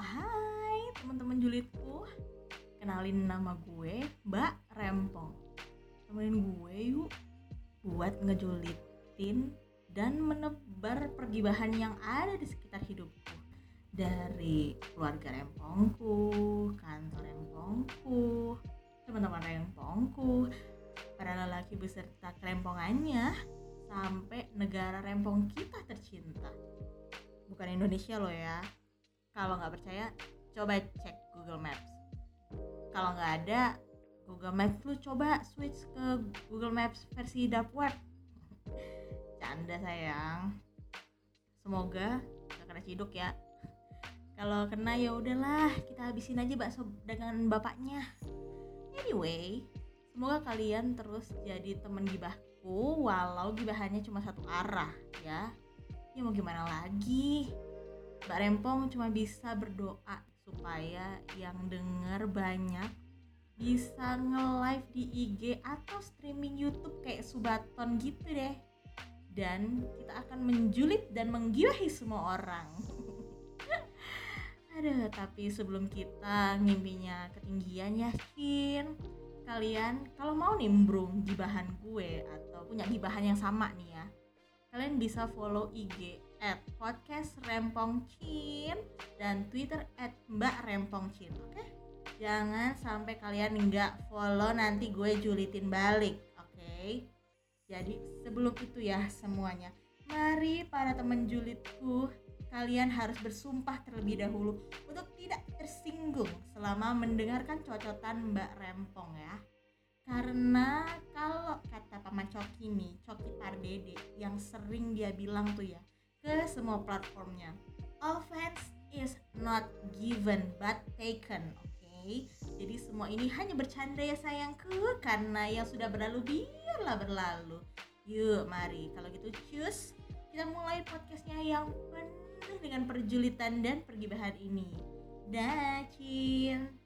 hai teman-teman julidku Kenalin nama gue Mbak Rempong. Temenin gue yuk buat ngejulitin dan menebar pergibahan yang ada di sekitar hidupku. Dari keluarga Rempongku, kantor Rempongku, teman-teman Rempongku Para lelaki beserta kerempongannya Sampai negara Rempong kita tercinta. Bukan Indonesia loh ya kalau nggak percaya coba cek Google Maps. Kalau nggak ada Google Maps lu coba switch ke Google Maps versi web canda sayang. Semoga gak kena ciduk ya. Kalau kena ya udahlah kita habisin aja bakso dengan bapaknya. Anyway semoga kalian terus jadi temen gibahku walau gibahannya cuma satu arah ya. Ya mau gimana lagi Mbak Rempong cuma bisa berdoa supaya yang denger banyak bisa nge-live di IG atau streaming YouTube kayak Subaton gitu deh. Dan kita akan menjulit dan menggilahi semua orang. Aduh, tapi sebelum kita ngimpinya ketinggian yakin kalian kalau mau nimbrung gibahan gue atau punya gibahan yang sama nih ya kalian bisa follow IG at podcast Rempong Chin dan Twitter at Mbak Rempong Chin. Oke? Okay? Jangan sampai kalian nggak follow nanti gue julitin balik. Oke? Okay? Jadi sebelum itu ya semuanya, mari para teman julitku kalian harus bersumpah terlebih dahulu untuk tidak tersinggung selama mendengarkan cocotan Mbak Rempong ya karena kalau kata paman Coki nih Coki Pardede yang sering dia bilang tuh ya ke semua platformnya. Offense is not given but taken, oke? Okay? Jadi semua ini hanya bercanda ya sayangku karena yang sudah berlalu biarlah berlalu. Yuk, mari kalau gitu cus kita mulai podcastnya yang penuh dengan perjulitan dan pergibahan ini. Dacin.